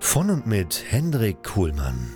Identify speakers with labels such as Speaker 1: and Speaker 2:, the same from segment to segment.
Speaker 1: Von und mit Hendrik Kuhlmann.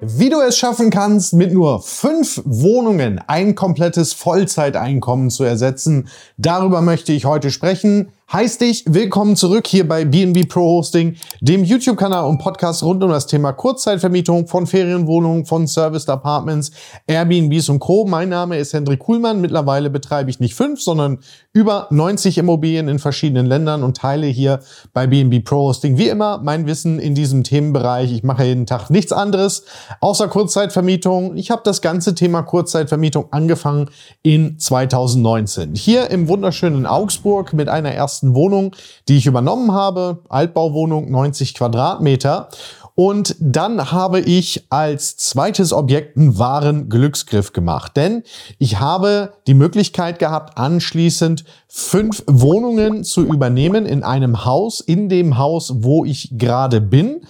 Speaker 2: Wie du es schaffen kannst, mit nur fünf Wohnungen ein komplettes Vollzeiteinkommen zu ersetzen, darüber möchte ich heute sprechen. Heißt dich willkommen zurück hier bei BNB Pro Hosting, dem YouTube-Kanal und Podcast rund um das Thema Kurzzeitvermietung von Ferienwohnungen, von Serviced Apartments, Airbnbs und Co. Mein Name ist Hendrik Kuhlmann. Mittlerweile betreibe ich nicht fünf, sondern über 90 Immobilien in verschiedenen Ländern und teile hier bei BNB Pro Hosting wie immer mein Wissen in diesem Themenbereich. Ich mache jeden Tag nichts anderes außer Kurzzeitvermietung. Ich habe das ganze Thema Kurzzeitvermietung angefangen in 2019. Hier im wunderschönen Augsburg mit einer ersten ersten Wohnung, die ich übernommen habe. Altbauwohnung, 90 Quadratmeter. Und dann habe ich als zweites Objekt einen wahren Glücksgriff gemacht. Denn ich habe die Möglichkeit gehabt, anschließend fünf Wohnungen zu übernehmen in einem Haus, in dem Haus, wo ich gerade bin.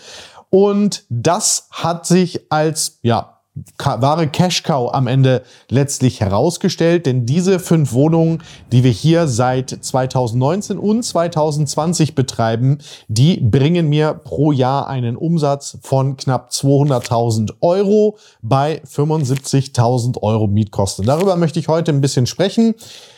Speaker 2: Und das hat sich als, ja, wahre Cash Cow am Ende letztlich herausgestellt, denn diese fünf Wohnungen, die wir hier seit 2019 und 2020 betreiben, die bringen mir pro Jahr einen Umsatz von knapp 200.000 Euro bei 75.000 Euro Mietkosten. Darüber möchte ich heute ein bisschen sprechen,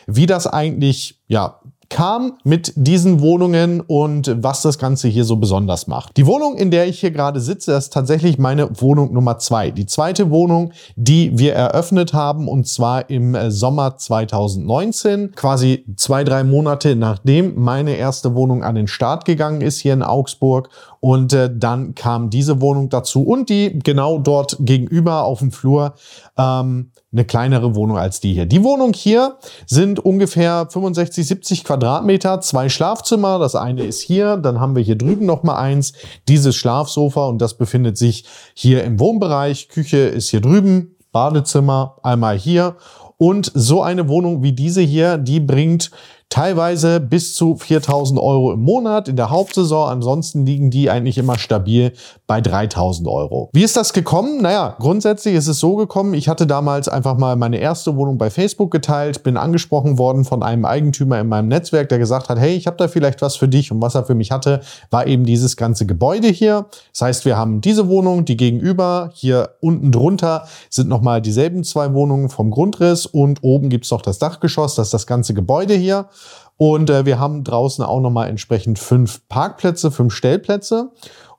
Speaker 2: wie das eigentlich ja kam mit diesen Wohnungen und was das Ganze hier so besonders macht. Die Wohnung, in der ich hier gerade sitze, ist tatsächlich meine Wohnung Nummer zwei. Die zweite Wohnung, die wir eröffnet haben und zwar im äh, Sommer 2019, quasi zwei, drei Monate nachdem meine erste Wohnung an den Start gegangen ist hier in Augsburg und äh, dann kam diese Wohnung dazu und die genau dort gegenüber auf dem Flur ähm, eine kleinere Wohnung als die hier. Die Wohnung hier sind ungefähr 65, 70 Quadratmeter, zwei Schlafzimmer. Das eine ist hier, dann haben wir hier drüben noch mal eins, dieses Schlafsofa und das befindet sich hier im Wohnbereich. Küche ist hier drüben, Badezimmer einmal hier und so eine Wohnung wie diese hier, die bringt teilweise bis zu 4000 Euro im Monat in der Hauptsaison. Ansonsten liegen die eigentlich immer stabil bei 3000 Euro. Wie ist das gekommen? Naja, grundsätzlich ist es so gekommen, ich hatte damals einfach mal meine erste Wohnung bei Facebook geteilt, bin angesprochen worden von einem Eigentümer in meinem Netzwerk, der gesagt hat, hey, ich habe da vielleicht was für dich. Und was er für mich hatte, war eben dieses ganze Gebäude hier. Das heißt, wir haben diese Wohnung, die gegenüber, hier unten drunter sind nochmal dieselben zwei Wohnungen vom Grundriss und oben gibt's noch das Dachgeschoss, das ist das ganze Gebäude hier. Und äh, wir haben draußen auch nochmal entsprechend fünf Parkplätze, fünf Stellplätze.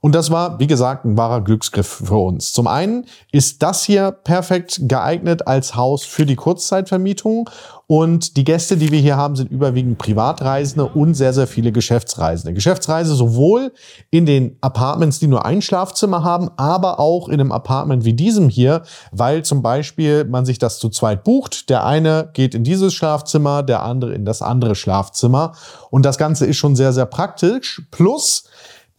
Speaker 2: Und das war, wie gesagt, ein wahrer Glücksgriff für uns. Zum einen ist das hier perfekt geeignet als Haus für die Kurzzeitvermietung. Und die Gäste, die wir hier haben, sind überwiegend Privatreisende und sehr, sehr viele Geschäftsreisende. Geschäftsreise sowohl in den Apartments, die nur ein Schlafzimmer haben, aber auch in einem Apartment wie diesem hier, weil zum Beispiel man sich das zu zweit bucht. Der eine geht in dieses Schlafzimmer, der andere in das andere Schlafzimmer. Und das Ganze ist schon sehr, sehr praktisch. Plus,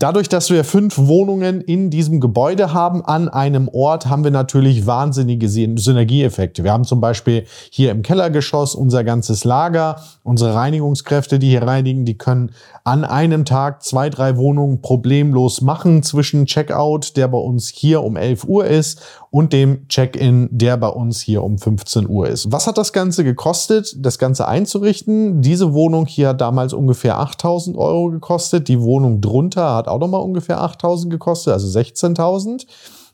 Speaker 2: Dadurch, dass wir fünf Wohnungen in diesem Gebäude haben, an einem Ort, haben wir natürlich wahnsinnige Synergieeffekte. Wir haben zum Beispiel hier im Kellergeschoss unser ganzes Lager, unsere Reinigungskräfte, die hier reinigen, die können an einem Tag zwei, drei Wohnungen problemlos machen zwischen Checkout, der bei uns hier um 11 Uhr ist, und dem Check-in, der bei uns hier um 15 Uhr ist. Was hat das Ganze gekostet, das Ganze einzurichten? Diese Wohnung hier hat damals ungefähr 8000 Euro gekostet. Die Wohnung drunter hat auch nochmal ungefähr 8000 gekostet, also 16.000.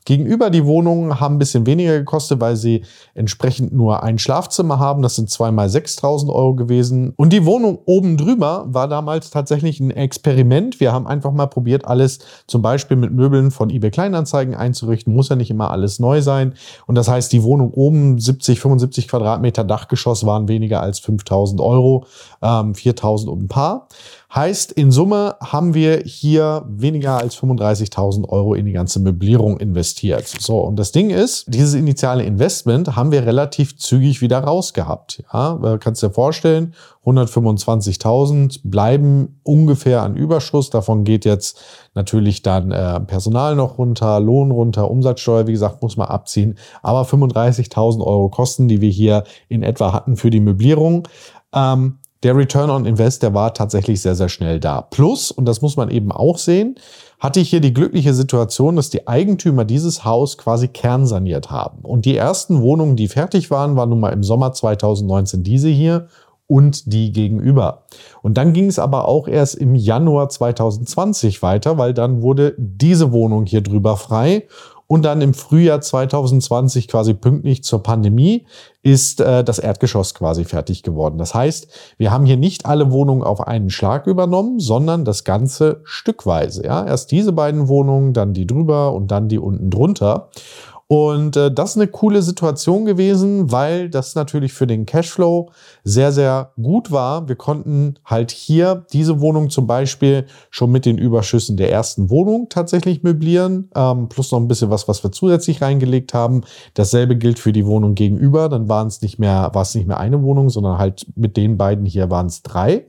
Speaker 2: Gegenüber die Wohnungen haben ein bisschen weniger gekostet, weil sie entsprechend nur ein Schlafzimmer haben. Das sind zweimal 6.000 Euro gewesen. Und die Wohnung oben drüber war damals tatsächlich ein Experiment. Wir haben einfach mal probiert, alles zum Beispiel mit Möbeln von eBay Kleinanzeigen einzurichten. Muss ja nicht immer alles neu sein. Und das heißt, die Wohnung oben 70, 75 Quadratmeter Dachgeschoss waren weniger als 5.000 Euro, ähm, 4.000 und ein paar. Heißt, in Summe haben wir hier weniger als 35.000 Euro in die ganze Möblierung investiert. So, und das Ding ist, dieses initiale Investment haben wir relativ zügig wieder rausgehabt. Ja, kannst dir vorstellen, 125.000 bleiben ungefähr an Überschuss. Davon geht jetzt natürlich dann äh, Personal noch runter, Lohn runter, Umsatzsteuer, wie gesagt, muss man abziehen. Aber 35.000 Euro Kosten, die wir hier in etwa hatten für die Möblierung. Ähm, der Return on Invest, der war tatsächlich sehr, sehr schnell da. Plus, und das muss man eben auch sehen, hatte ich hier die glückliche Situation, dass die Eigentümer dieses Haus quasi kernsaniert haben. Und die ersten Wohnungen, die fertig waren, waren nun mal im Sommer 2019 diese hier und die gegenüber. Und dann ging es aber auch erst im Januar 2020 weiter, weil dann wurde diese Wohnung hier drüber frei und dann im Frühjahr 2020, quasi pünktlich zur Pandemie, ist äh, das Erdgeschoss quasi fertig geworden. Das heißt, wir haben hier nicht alle Wohnungen auf einen Schlag übernommen, sondern das Ganze stückweise. Ja? Erst diese beiden Wohnungen, dann die drüber und dann die unten drunter. Und äh, das ist eine coole Situation gewesen, weil das natürlich für den Cashflow sehr, sehr gut war. Wir konnten halt hier diese Wohnung zum Beispiel schon mit den Überschüssen der ersten Wohnung tatsächlich möblieren, ähm, plus noch ein bisschen was, was wir zusätzlich reingelegt haben. Dasselbe gilt für die Wohnung gegenüber. Dann waren es nicht mehr, war es nicht mehr eine Wohnung, sondern halt mit den beiden hier waren es drei.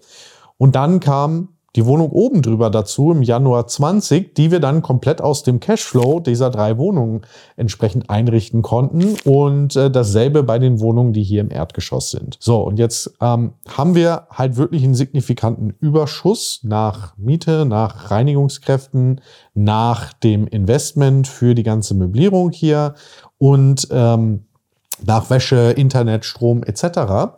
Speaker 2: Und dann kam die Wohnung oben drüber dazu im Januar 20, die wir dann komplett aus dem Cashflow dieser drei Wohnungen entsprechend einrichten konnten und äh, dasselbe bei den Wohnungen, die hier im Erdgeschoss sind. So, und jetzt ähm, haben wir halt wirklich einen signifikanten Überschuss nach Miete, nach Reinigungskräften, nach dem Investment für die ganze Möblierung hier und ähm, nach Wäsche, Internet, Strom etc.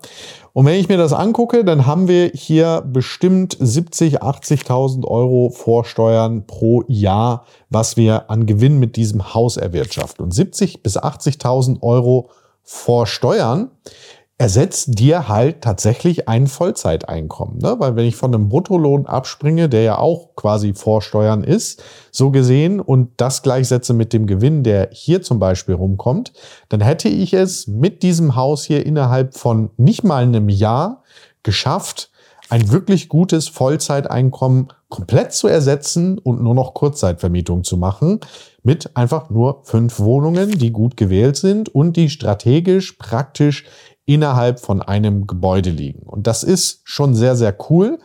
Speaker 2: Und wenn ich mir das angucke, dann haben wir hier bestimmt 70, 80.000 Euro Vorsteuern pro Jahr, was wir an Gewinn mit diesem Haus erwirtschaften. Und 70 bis 80.000 Euro vor Steuern ersetzt dir halt tatsächlich ein Vollzeiteinkommen. Ne? Weil wenn ich von einem Bruttolohn abspringe, der ja auch quasi Vorsteuern ist, so gesehen, und das gleichsetze mit dem Gewinn, der hier zum Beispiel rumkommt, dann hätte ich es mit diesem Haus hier innerhalb von nicht mal einem Jahr geschafft, ein wirklich gutes Vollzeiteinkommen komplett zu ersetzen und nur noch Kurzzeitvermietung zu machen, mit einfach nur fünf Wohnungen, die gut gewählt sind und die strategisch praktisch innerhalb von einem Gebäude liegen. Und das ist schon sehr, sehr cool.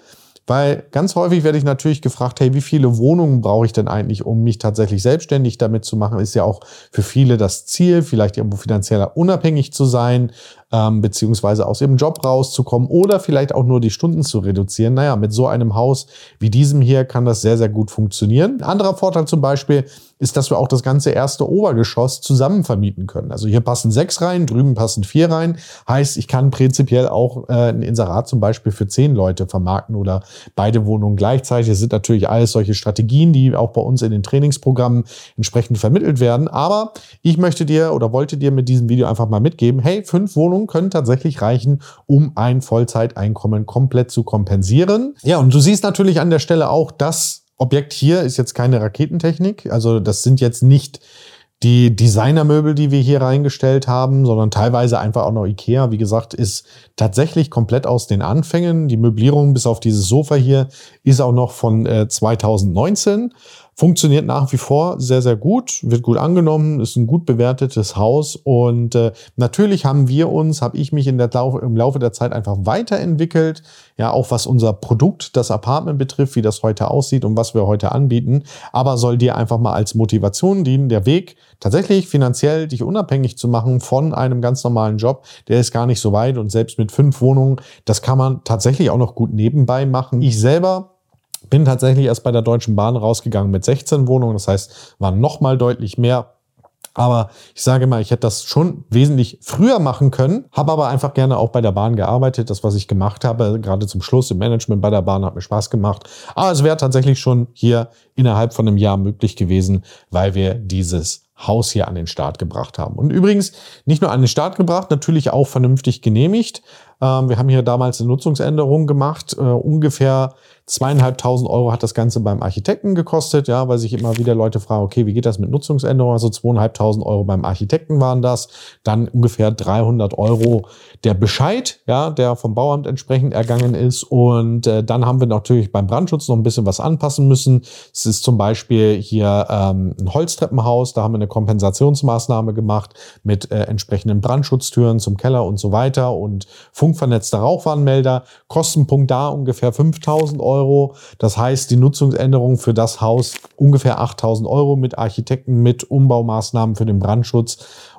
Speaker 2: Weil ganz häufig werde ich natürlich gefragt, hey, wie viele Wohnungen brauche ich denn eigentlich, um mich tatsächlich selbstständig damit zu machen? Ist ja auch für viele das Ziel, vielleicht irgendwo finanzieller unabhängig zu sein, ähm, beziehungsweise aus ihrem Job rauszukommen oder vielleicht auch nur die Stunden zu reduzieren. Naja, mit so einem Haus wie diesem hier kann das sehr, sehr gut funktionieren. Anderer Vorteil zum Beispiel ist, dass wir auch das ganze erste Obergeschoss zusammen vermieten können. Also hier passen sechs rein, drüben passen vier rein. Heißt, ich kann prinzipiell auch äh, ein Inserat zum Beispiel für zehn Leute vermarkten oder beide Wohnungen gleichzeitig. Das sind natürlich alles solche Strategien, die auch bei uns in den Trainingsprogrammen entsprechend vermittelt werden. Aber ich möchte dir oder wollte dir mit diesem Video einfach mal mitgeben, hey, fünf Wohnungen können tatsächlich reichen, um ein Vollzeiteinkommen komplett zu kompensieren. Ja, und du siehst natürlich an der Stelle auch, dass Objekt hier ist jetzt keine Raketentechnik. Also das sind jetzt nicht die Designermöbel, die wir hier reingestellt haben, sondern teilweise einfach auch noch Ikea. Wie gesagt, ist tatsächlich komplett aus den Anfängen. Die Möblierung bis auf dieses Sofa hier ist auch noch von äh, 2019. Funktioniert nach wie vor sehr, sehr gut, wird gut angenommen, ist ein gut bewertetes Haus und äh, natürlich haben wir uns, habe ich mich in der Laufe, im Laufe der Zeit einfach weiterentwickelt, ja, auch was unser Produkt, das Apartment betrifft, wie das heute aussieht und was wir heute anbieten, aber soll dir einfach mal als Motivation dienen, der Weg tatsächlich finanziell dich unabhängig zu machen von einem ganz normalen Job, der ist gar nicht so weit. Und selbst mit fünf Wohnungen, das kann man tatsächlich auch noch gut nebenbei machen. Ich selber bin tatsächlich erst bei der Deutschen Bahn rausgegangen mit 16 Wohnungen. Das heißt, waren noch mal deutlich mehr. Aber ich sage mal, ich hätte das schon wesentlich früher machen können, habe aber einfach gerne auch bei der Bahn gearbeitet. Das, was ich gemacht habe, gerade zum Schluss im Management bei der Bahn, hat mir Spaß gemacht. Aber es wäre tatsächlich schon hier innerhalb von einem Jahr möglich gewesen, weil wir dieses Haus hier an den Start gebracht haben. Und übrigens nicht nur an den Start gebracht, natürlich auch vernünftig genehmigt. Ähm, wir haben hier damals eine Nutzungsänderung gemacht. Äh, ungefähr zweieinhalbtausend Euro hat das Ganze beim Architekten gekostet, ja, weil sich immer wieder Leute fragen, okay, wie geht das mit Nutzungsänderungen? Also zweieinhalbtausend Euro beim Architekten waren das. Dann ungefähr 300 Euro der Bescheid, ja, der vom Bauamt entsprechend ergangen ist. Und äh, dann haben wir natürlich beim Brandschutz noch ein bisschen was anpassen müssen. Es ist zum Beispiel hier ähm, ein Holztreppenhaus. Da haben wir eine Kompensationsmaßnahme gemacht mit äh, entsprechenden Brandschutztüren zum Keller und so weiter und funkvernetzter Rauchwarnmelder. Kostenpunkt da ungefähr 5000 Euro. Das heißt, die Nutzungsänderung für das Haus ungefähr 8000 Euro mit Architekten, mit Umbaumaßnahmen für den Brandschutz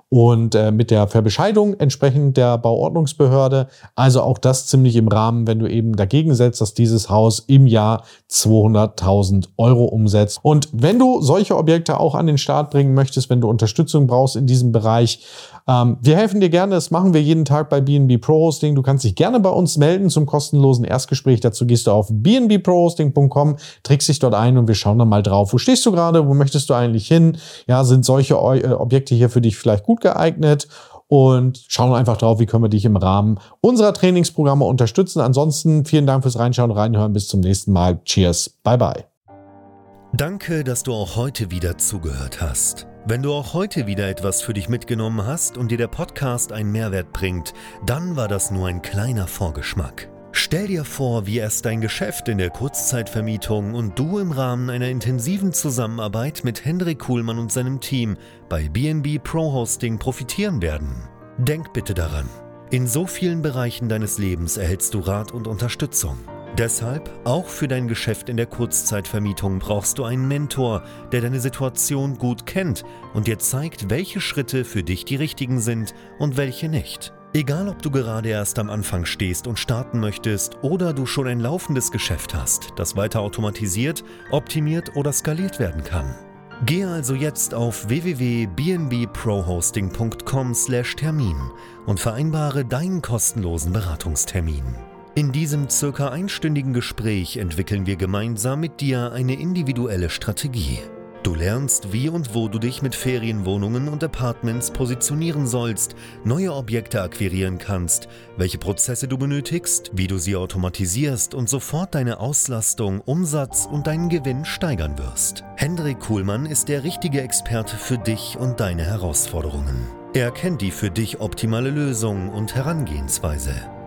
Speaker 2: und äh, mit der Verbescheidung entsprechend der Bauordnungsbehörde. Also auch das ziemlich im Rahmen, wenn du eben dagegen setzt, dass dieses Haus im Jahr 200.000 Euro umsetzt. Und wenn du solche Objekte auch an den Start bringen möchtest, wenn du Unterstützung brauchst in diesem Bereich, ähm, wir helfen dir gerne. Das machen wir jeden Tag bei BNB Pro Hosting. Du kannst dich gerne bei uns melden zum kostenlosen Erstgespräch. Dazu gehst du auf bnbprohosting.com, trägst dich dort ein und wir schauen dann mal drauf. Wo stehst du gerade? Wo möchtest du eigentlich hin? Ja, sind solche äh, Objekte hier für dich vielleicht gut geeignet? und schauen einfach drauf, wie können wir dich im Rahmen unserer Trainingsprogramme unterstützen. Ansonsten vielen Dank fürs Reinschauen und Reinhören. Bis zum nächsten Mal. Cheers. Bye bye.
Speaker 1: Danke, dass du auch heute wieder zugehört hast. Wenn du auch heute wieder etwas für dich mitgenommen hast und dir der Podcast einen Mehrwert bringt, dann war das nur ein kleiner Vorgeschmack. Stell dir vor, wie erst dein Geschäft in der Kurzzeitvermietung und du im Rahmen einer intensiven Zusammenarbeit mit Hendrik Kuhlmann und seinem Team bei BNB Pro Hosting profitieren werden. Denk bitte daran. In so vielen Bereichen deines Lebens erhältst du Rat und Unterstützung. Deshalb, auch für dein Geschäft in der Kurzzeitvermietung brauchst du einen Mentor, der deine Situation gut kennt und dir zeigt, welche Schritte für dich die richtigen sind und welche nicht. Egal, ob du gerade erst am Anfang stehst und starten möchtest oder du schon ein laufendes Geschäft hast, das weiter automatisiert, optimiert oder skaliert werden kann. Gehe also jetzt auf www.bnbprohosting.com/termin und vereinbare deinen kostenlosen Beratungstermin. In diesem circa einstündigen Gespräch entwickeln wir gemeinsam mit dir eine individuelle Strategie. Du lernst, wie und wo du dich mit Ferienwohnungen und Apartments positionieren sollst, neue Objekte akquirieren kannst, welche Prozesse du benötigst, wie du sie automatisierst und sofort deine Auslastung, Umsatz und deinen Gewinn steigern wirst. Hendrik Kuhlmann ist der richtige Experte für dich und deine Herausforderungen. Er kennt die für dich optimale Lösung und Herangehensweise.